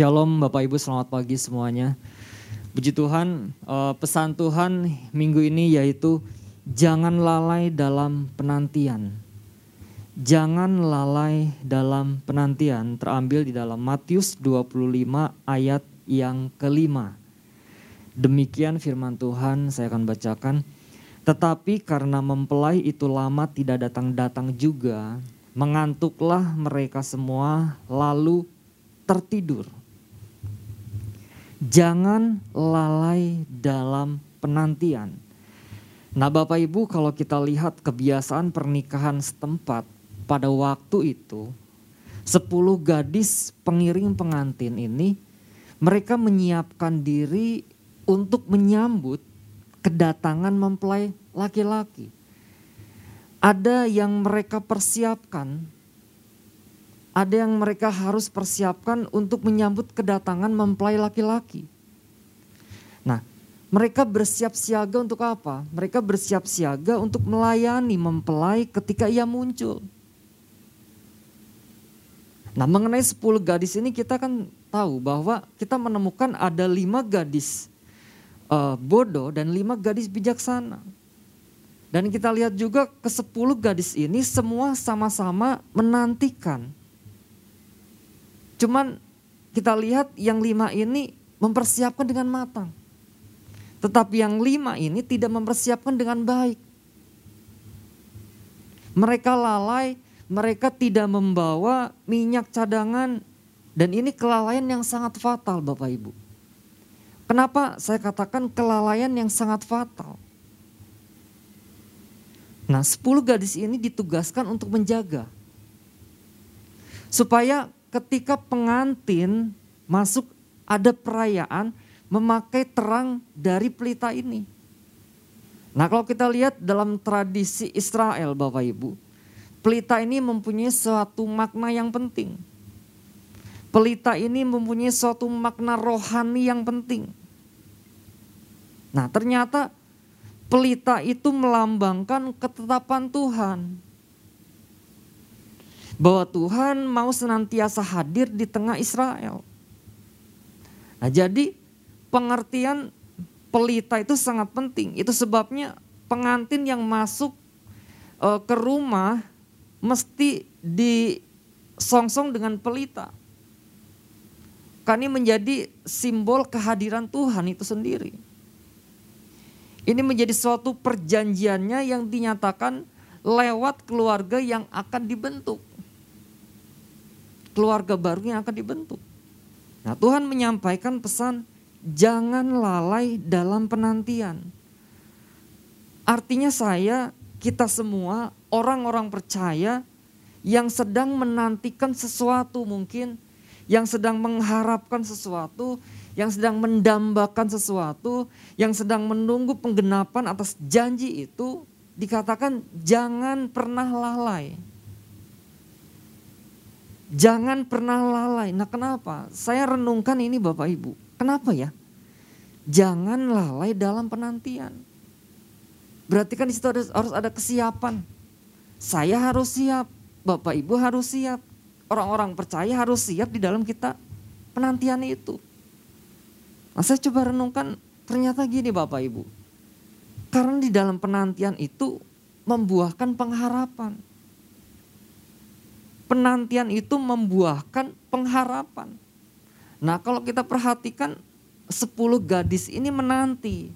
Shalom Bapak Ibu, selamat pagi semuanya. Puji Tuhan, eh, pesan Tuhan minggu ini yaitu jangan lalai dalam penantian. Jangan lalai dalam penantian terambil di dalam Matius 25 ayat yang kelima. Demikian firman Tuhan saya akan bacakan. Tetapi karena mempelai itu lama tidak datang-datang juga, mengantuklah mereka semua lalu tertidur. Jangan lalai dalam penantian. Nah, Bapak Ibu, kalau kita lihat kebiasaan pernikahan setempat pada waktu itu, sepuluh gadis pengiring pengantin ini mereka menyiapkan diri untuk menyambut kedatangan mempelai laki-laki. Ada yang mereka persiapkan ada yang mereka harus persiapkan untuk menyambut kedatangan mempelai laki-laki. Nah, mereka bersiap siaga untuk apa? Mereka bersiap siaga untuk melayani mempelai ketika ia muncul. Nah mengenai 10 gadis ini kita kan tahu bahwa kita menemukan ada lima gadis uh, bodoh dan lima gadis bijaksana. Dan kita lihat juga ke 10 gadis ini semua sama-sama menantikan Cuman kita lihat yang lima ini mempersiapkan dengan matang. Tetapi yang lima ini tidak mempersiapkan dengan baik. Mereka lalai, mereka tidak membawa minyak cadangan dan ini kelalaian yang sangat fatal Bapak Ibu. Kenapa saya katakan kelalaian yang sangat fatal? Nah, sepuluh gadis ini ditugaskan untuk menjaga. Supaya ketika pengantin masuk ada perayaan memakai terang dari pelita ini. Nah kalau kita lihat dalam tradisi Israel Bapak Ibu, pelita ini mempunyai suatu makna yang penting. Pelita ini mempunyai suatu makna rohani yang penting. Nah ternyata pelita itu melambangkan ketetapan Tuhan bahwa Tuhan mau senantiasa hadir di tengah Israel. Nah, jadi pengertian pelita itu sangat penting. Itu sebabnya pengantin yang masuk uh, ke rumah mesti disongsong dengan pelita. Karena ini menjadi simbol kehadiran Tuhan itu sendiri. Ini menjadi suatu perjanjiannya yang dinyatakan lewat keluarga yang akan dibentuk keluarga baru yang akan dibentuk. Nah Tuhan menyampaikan pesan jangan lalai dalam penantian. Artinya saya, kita semua orang-orang percaya yang sedang menantikan sesuatu mungkin, yang sedang mengharapkan sesuatu, yang sedang mendambakan sesuatu, yang sedang menunggu penggenapan atas janji itu, dikatakan jangan pernah lalai. Jangan pernah lalai. Nah kenapa? Saya renungkan ini Bapak Ibu. Kenapa ya? Jangan lalai dalam penantian. Berarti kan di situ harus, harus ada kesiapan. Saya harus siap, Bapak Ibu harus siap. Orang-orang percaya harus siap di dalam kita penantian itu. Nah saya coba renungkan ternyata gini Bapak Ibu. Karena di dalam penantian itu membuahkan pengharapan penantian itu membuahkan pengharapan. Nah kalau kita perhatikan 10 gadis ini menanti.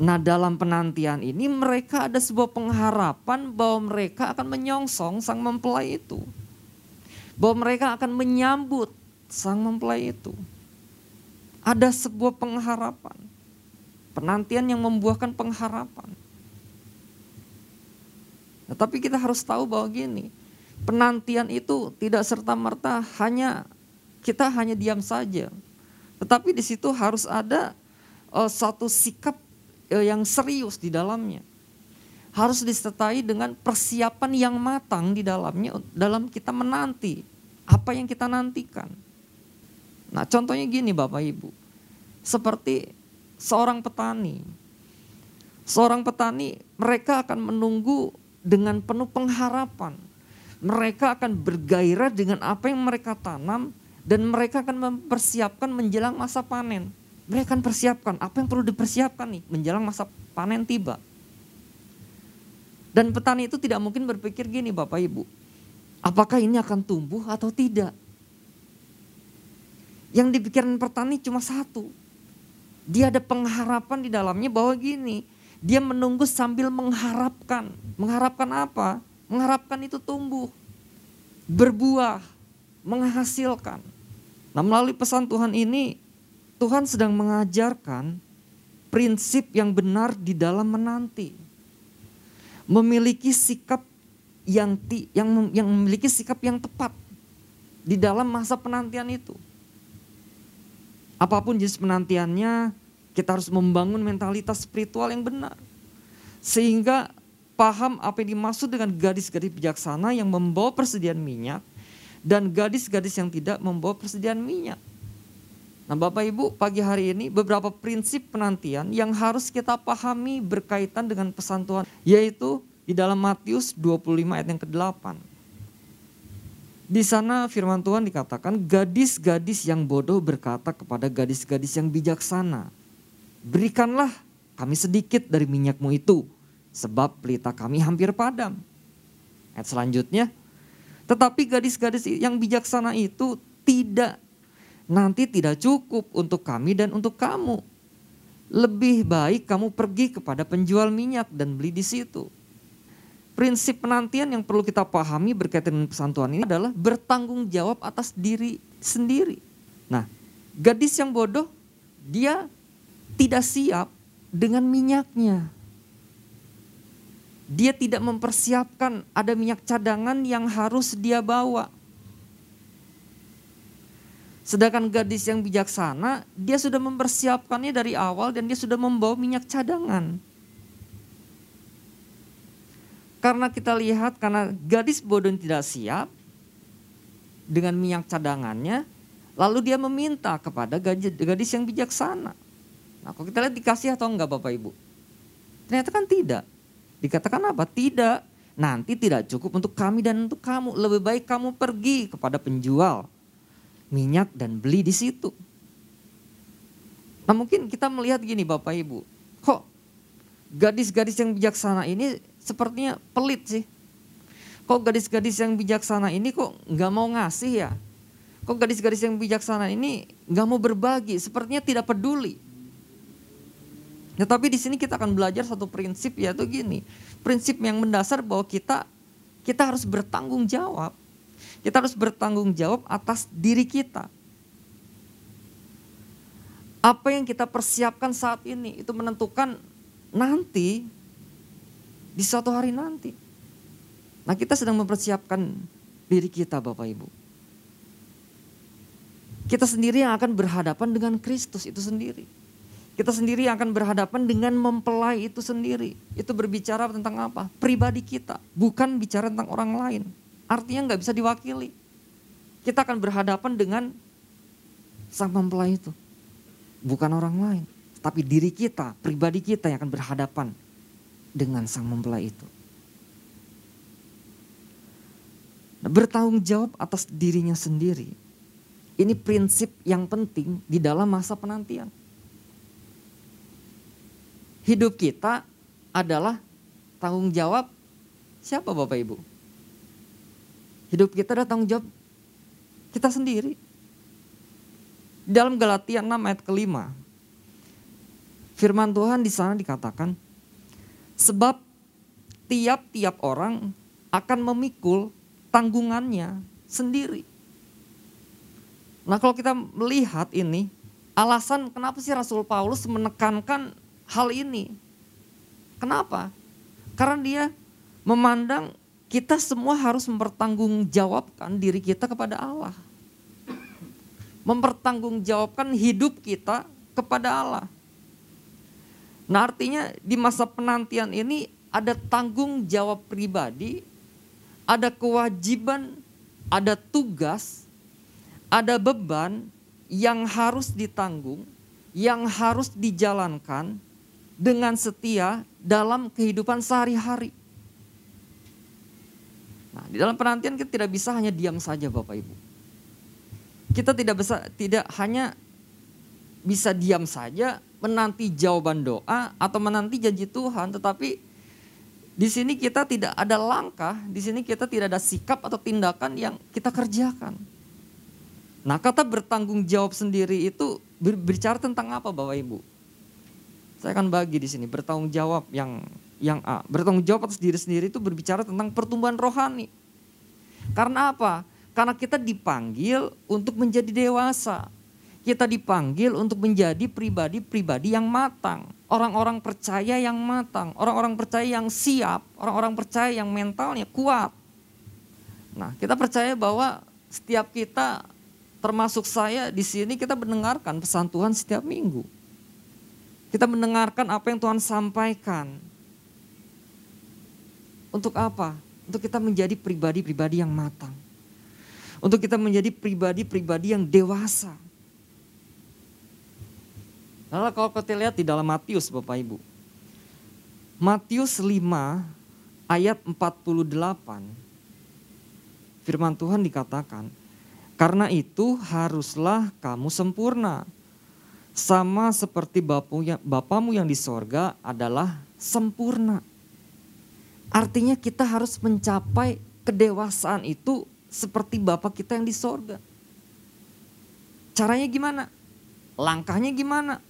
Nah dalam penantian ini mereka ada sebuah pengharapan bahwa mereka akan menyongsong sang mempelai itu. Bahwa mereka akan menyambut sang mempelai itu. Ada sebuah pengharapan. Penantian yang membuahkan pengharapan. Nah, tapi kita harus tahu bahwa gini, penantian itu tidak serta-merta hanya kita hanya diam saja. Tetapi di situ harus ada uh, satu sikap uh, yang serius di dalamnya. Harus disertai dengan persiapan yang matang di dalamnya dalam kita menanti apa yang kita nantikan. Nah, contohnya gini Bapak Ibu. Seperti seorang petani. Seorang petani mereka akan menunggu dengan penuh pengharapan mereka akan bergairah dengan apa yang mereka tanam, Dan mereka akan mempersiapkan menjelang masa panen. Mereka akan persiapkan apa yang perlu dipersiapkan nih menjelang masa panen tiba. Dan petani itu tidak mungkin berpikir gini Bapak Ibu. Apakah ini akan tumbuh atau tidak? Yang dipikirkan petani cuma satu. Dia ada pengharapan di dalamnya bahwa gini. Dia menunggu sambil mengharapkan. Mengharapkan apa? Mengharapkan itu tumbuh. Berbuah. Menghasilkan. Nah melalui pesan Tuhan ini. Tuhan sedang mengajarkan prinsip yang benar di dalam menanti. Memiliki sikap yang yang yang memiliki sikap yang tepat di dalam masa penantian itu. Apa pun jenis penantiannya, kita harus membangun mentalitas spiritual yang benar. Sehingga paham apa yang dimaksud dengan gadis-gadis bijaksana yang membawa persediaan minyak dan gadis-gadis yang tidak membawa persediaan minyak. Nah Bapak Ibu pagi hari ini beberapa prinsip penantian yang harus kita pahami berkaitan dengan pesan Tuhan. Yaitu di dalam Matius 25 ayat yang ke-8. Di sana firman Tuhan dikatakan gadis-gadis yang bodoh berkata kepada gadis-gadis yang bijaksana. Berikanlah kami sedikit dari minyakmu itu sebab pelita kami hampir padam. Ayat selanjutnya. Tetapi gadis-gadis yang bijaksana itu tidak nanti tidak cukup untuk kami dan untuk kamu. Lebih baik kamu pergi kepada penjual minyak dan beli di situ prinsip penantian yang perlu kita pahami berkaitan dengan pesan Tuhan ini adalah bertanggung jawab atas diri sendiri. Nah, gadis yang bodoh, dia tidak siap dengan minyaknya. Dia tidak mempersiapkan ada minyak cadangan yang harus dia bawa. Sedangkan gadis yang bijaksana, dia sudah mempersiapkannya dari awal dan dia sudah membawa minyak cadangan. Karena kita lihat karena gadis bodoh tidak siap dengan minyak cadangannya, lalu dia meminta kepada gadis yang bijaksana. Nah, kalau kita lihat dikasih atau enggak Bapak Ibu? Ternyata kan tidak. Dikatakan apa? Tidak. Nanti tidak cukup untuk kami dan untuk kamu. Lebih baik kamu pergi kepada penjual minyak dan beli di situ. Nah mungkin kita melihat gini Bapak Ibu. Kok gadis-gadis yang bijaksana ini sepertinya pelit sih. Kok gadis-gadis yang bijaksana ini kok nggak mau ngasih ya? Kok gadis-gadis yang bijaksana ini nggak mau berbagi? Sepertinya tidak peduli. Ya, tapi di sini kita akan belajar satu prinsip yaitu gini. Prinsip yang mendasar bahwa kita kita harus bertanggung jawab. Kita harus bertanggung jawab atas diri kita. Apa yang kita persiapkan saat ini itu menentukan nanti di suatu hari nanti. Nah kita sedang mempersiapkan diri kita Bapak Ibu. Kita sendiri yang akan berhadapan dengan Kristus itu sendiri. Kita sendiri akan berhadapan dengan mempelai itu sendiri. Itu berbicara tentang apa? Pribadi kita, bukan bicara tentang orang lain. Artinya nggak bisa diwakili. Kita akan berhadapan dengan sang mempelai itu. Bukan orang lain. Tapi diri kita, pribadi kita yang akan berhadapan dengan sang mempelai itu. Nah, bertanggung jawab atas dirinya sendiri. Ini prinsip yang penting di dalam masa penantian. Hidup kita adalah tanggung jawab siapa Bapak Ibu? Hidup kita adalah tanggung jawab kita sendiri. Dalam Galatia 6 ayat kelima, firman Tuhan di sana dikatakan, Sebab tiap-tiap orang akan memikul tanggungannya sendiri. Nah kalau kita melihat ini, alasan kenapa sih Rasul Paulus menekankan hal ini? Kenapa? Karena dia memandang kita semua harus mempertanggungjawabkan diri kita kepada Allah. Mempertanggungjawabkan hidup kita kepada Allah. Nah artinya di masa penantian ini ada tanggung jawab pribadi, ada kewajiban, ada tugas, ada beban yang harus ditanggung, yang harus dijalankan dengan setia dalam kehidupan sehari-hari. Nah, di dalam penantian kita tidak bisa hanya diam saja Bapak Ibu. Kita tidak bisa tidak hanya bisa diam saja menanti jawaban doa atau menanti janji Tuhan, tetapi di sini kita tidak ada langkah, di sini kita tidak ada sikap atau tindakan yang kita kerjakan. Nah, kata bertanggung jawab sendiri itu berbicara tentang apa Bapak Ibu? Saya akan bagi di sini bertanggung jawab yang yang A. Bertanggung jawab atas diri sendiri itu berbicara tentang pertumbuhan rohani. Karena apa? Karena kita dipanggil untuk menjadi dewasa. Kita dipanggil untuk menjadi pribadi-pribadi yang matang. Orang-orang percaya yang matang. Orang-orang percaya yang siap. Orang-orang percaya yang mentalnya kuat. Nah kita percaya bahwa setiap kita termasuk saya di sini kita mendengarkan pesan Tuhan setiap minggu. Kita mendengarkan apa yang Tuhan sampaikan. Untuk apa? Untuk kita menjadi pribadi-pribadi yang matang. Untuk kita menjadi pribadi-pribadi yang dewasa. Lalu kalau kita lihat di dalam Matius Bapak Ibu. Matius 5 ayat 48. Firman Tuhan dikatakan, karena itu haruslah kamu sempurna. Sama seperti Bapamu yang di sorga adalah sempurna. Artinya kita harus mencapai kedewasaan itu seperti Bapak kita yang di sorga. Caranya gimana? Langkahnya gimana?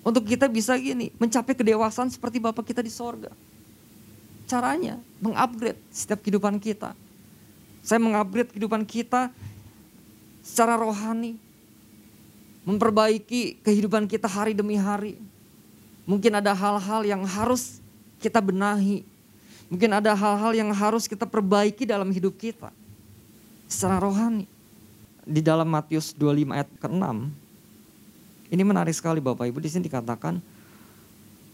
Untuk kita bisa gini, mencapai kedewasaan seperti Bapak kita di sorga. Caranya mengupgrade setiap kehidupan kita. Saya mengupgrade kehidupan kita secara rohani. Memperbaiki kehidupan kita hari demi hari. Mungkin ada hal-hal yang harus kita benahi. Mungkin ada hal-hal yang harus kita perbaiki dalam hidup kita. Secara rohani. Di dalam Matius 25 ayat ke-6. Ini menarik sekali Bapak Ibu. Di sini dikatakan.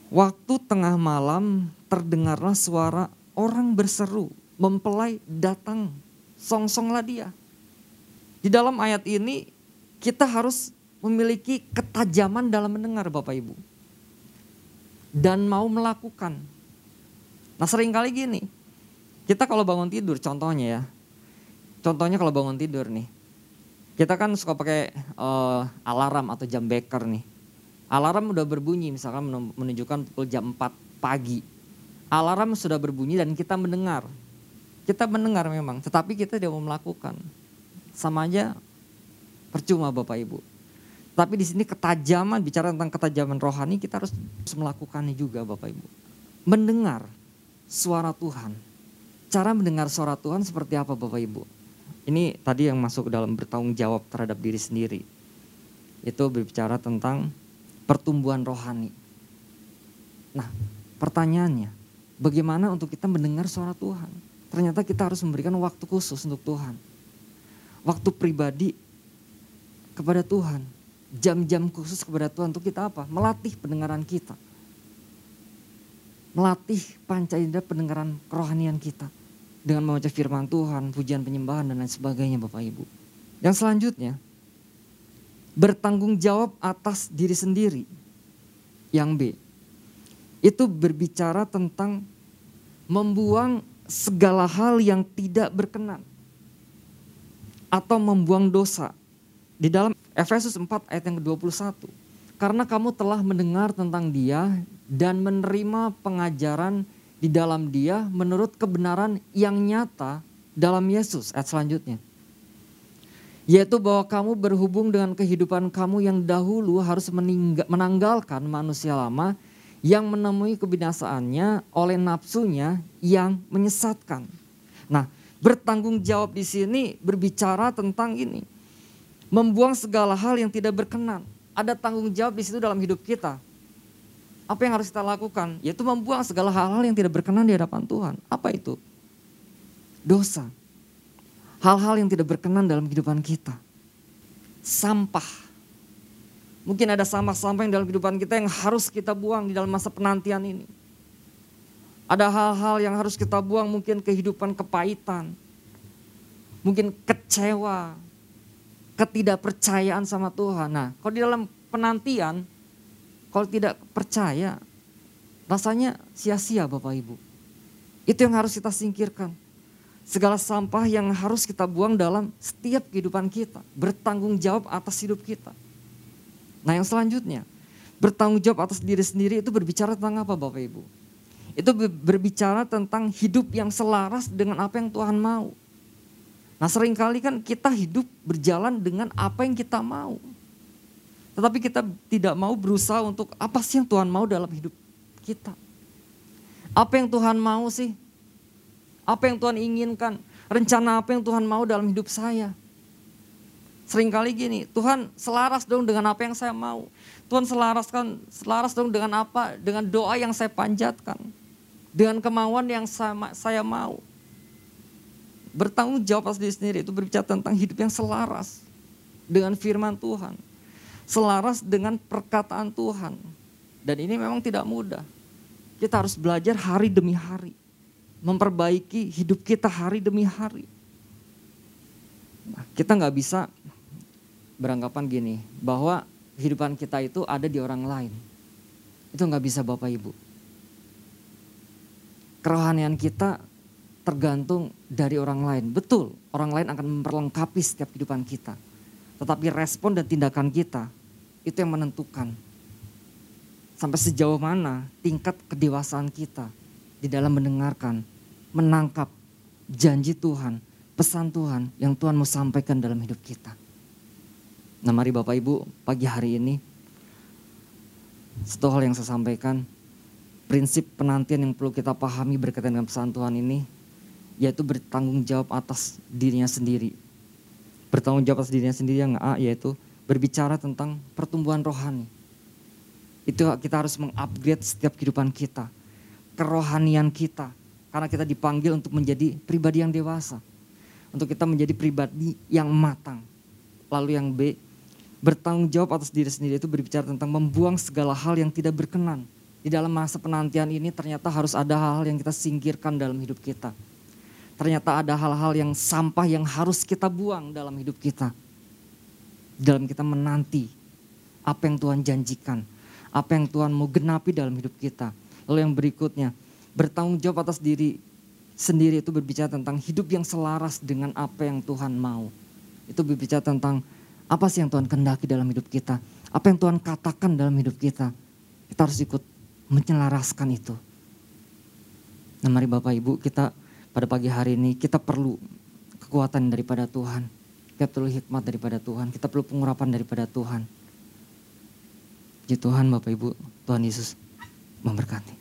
Waktu tengah malam terdengarlah suara orang berseru. Mempelai datang. Song-songlah dia. Di dalam ayat ini kita harus memiliki ketajaman dalam mendengar Bapak Ibu. Dan mau melakukan. Nah sering kali gini, kita kalau bangun tidur contohnya ya. Contohnya kalau bangun tidur nih. Kita kan suka pakai uh, alarm atau jam beker nih. Alarm udah berbunyi misalkan menunjukkan pukul jam 4 pagi. Alarm sudah berbunyi dan kita mendengar. Kita mendengar memang, tetapi kita tidak mau melakukan sama aja percuma Bapak Ibu. Tapi di sini ketajaman, bicara tentang ketajaman rohani, kita harus melakukannya juga Bapak Ibu. Mendengar suara Tuhan. Cara mendengar suara Tuhan seperti apa Bapak Ibu? Ini tadi yang masuk dalam bertanggung jawab terhadap diri sendiri. Itu berbicara tentang pertumbuhan rohani. Nah pertanyaannya, bagaimana untuk kita mendengar suara Tuhan? Ternyata kita harus memberikan waktu khusus untuk Tuhan waktu pribadi kepada Tuhan. Jam-jam khusus kepada Tuhan untuk kita apa? Melatih pendengaran kita. Melatih panca indera pendengaran kerohanian kita. Dengan membaca firman Tuhan, pujian penyembahan dan lain sebagainya Bapak Ibu. Yang selanjutnya, bertanggung jawab atas diri sendiri. Yang B, itu berbicara tentang membuang segala hal yang tidak berkenan atau membuang dosa. Di dalam Efesus 4 ayat yang ke-21. Karena kamu telah mendengar tentang dia dan menerima pengajaran di dalam dia menurut kebenaran yang nyata dalam Yesus. Ayat selanjutnya. Yaitu bahwa kamu berhubung dengan kehidupan kamu yang dahulu harus menanggalkan manusia lama yang menemui kebinasaannya oleh nafsunya yang menyesatkan. Nah, Bertanggung jawab di sini berbicara tentang ini. Membuang segala hal yang tidak berkenan. Ada tanggung jawab di situ dalam hidup kita. Apa yang harus kita lakukan? Yaitu membuang segala hal-hal yang tidak berkenan di hadapan Tuhan. Apa itu? Dosa. Hal-hal yang tidak berkenan dalam kehidupan kita. Sampah. Mungkin ada sampah-sampah yang dalam kehidupan kita yang harus kita buang di dalam masa penantian ini ada hal-hal yang harus kita buang, mungkin kehidupan kepahitan, mungkin kecewa, ketidakpercayaan sama Tuhan. Nah, kalau di dalam penantian, kalau tidak percaya, rasanya sia-sia Bapak Ibu. Itu yang harus kita singkirkan. segala sampah yang harus kita buang dalam setiap kehidupan kita, bertanggung jawab atas hidup kita. Nah, yang selanjutnya, bertanggung jawab atas diri sendiri itu berbicara tentang apa, Bapak Ibu? Itu berbicara tentang hidup yang selaras dengan apa yang Tuhan mau. Nah, sering kali kan kita hidup berjalan dengan apa yang kita mau. Tetapi kita tidak mau berusaha untuk apa sih yang Tuhan mau dalam hidup kita. Apa yang Tuhan mau sih? Apa yang Tuhan inginkan? Rencana apa yang Tuhan mau dalam hidup saya? Seringkali gini, Tuhan selaras dong dengan apa yang saya mau. Tuhan selaraskan, selaras dong dengan apa? Dengan doa yang saya panjatkan. Dengan kemauan yang saya, saya mau. Bertanggung jawab atas diri sendiri itu berbicara tentang hidup yang selaras dengan firman Tuhan. Selaras dengan perkataan Tuhan. Dan ini memang tidak mudah. Kita harus belajar hari demi hari memperbaiki hidup kita hari demi hari. Nah, kita nggak bisa beranggapan gini bahwa kehidupan kita itu ada di orang lain. Itu nggak bisa Bapak Ibu. Kerohanian kita tergantung dari orang lain. Betul, orang lain akan memperlengkapi setiap kehidupan kita. Tetapi respon dan tindakan kita itu yang menentukan sampai sejauh mana tingkat kedewasaan kita di dalam mendengarkan, menangkap janji Tuhan, pesan Tuhan yang Tuhan mau sampaikan dalam hidup kita. Nah mari Bapak Ibu pagi hari ini, satu hal yang saya sampaikan, prinsip penantian yang perlu kita pahami berkaitan dengan pesan Tuhan ini, yaitu bertanggung jawab atas dirinya sendiri. Bertanggung jawab atas dirinya sendiri yang A, yaitu berbicara tentang pertumbuhan rohani. Itu kita harus mengupgrade setiap kehidupan kita kerohanian kita. Karena kita dipanggil untuk menjadi pribadi yang dewasa. Untuk kita menjadi pribadi yang matang. Lalu yang B, bertanggung jawab atas diri sendiri itu berbicara tentang membuang segala hal yang tidak berkenan. Di dalam masa penantian ini ternyata harus ada hal-hal yang kita singkirkan dalam hidup kita. Ternyata ada hal-hal yang sampah yang harus kita buang dalam hidup kita. Dalam kita menanti apa yang Tuhan janjikan. Apa yang Tuhan mau genapi dalam hidup kita Lalu yang berikutnya, bertanggung jawab atas diri sendiri itu berbicara tentang hidup yang selaras dengan apa yang Tuhan mau. Itu berbicara tentang apa sih yang Tuhan kendaki dalam hidup kita. Apa yang Tuhan katakan dalam hidup kita. Kita harus ikut menyelaraskan itu. Nah mari Bapak Ibu kita pada pagi hari ini kita perlu kekuatan daripada Tuhan. Kita perlu hikmat daripada Tuhan. Kita perlu pengurapan daripada Tuhan. Ya Tuhan Bapak Ibu, Tuhan Yesus memberkati.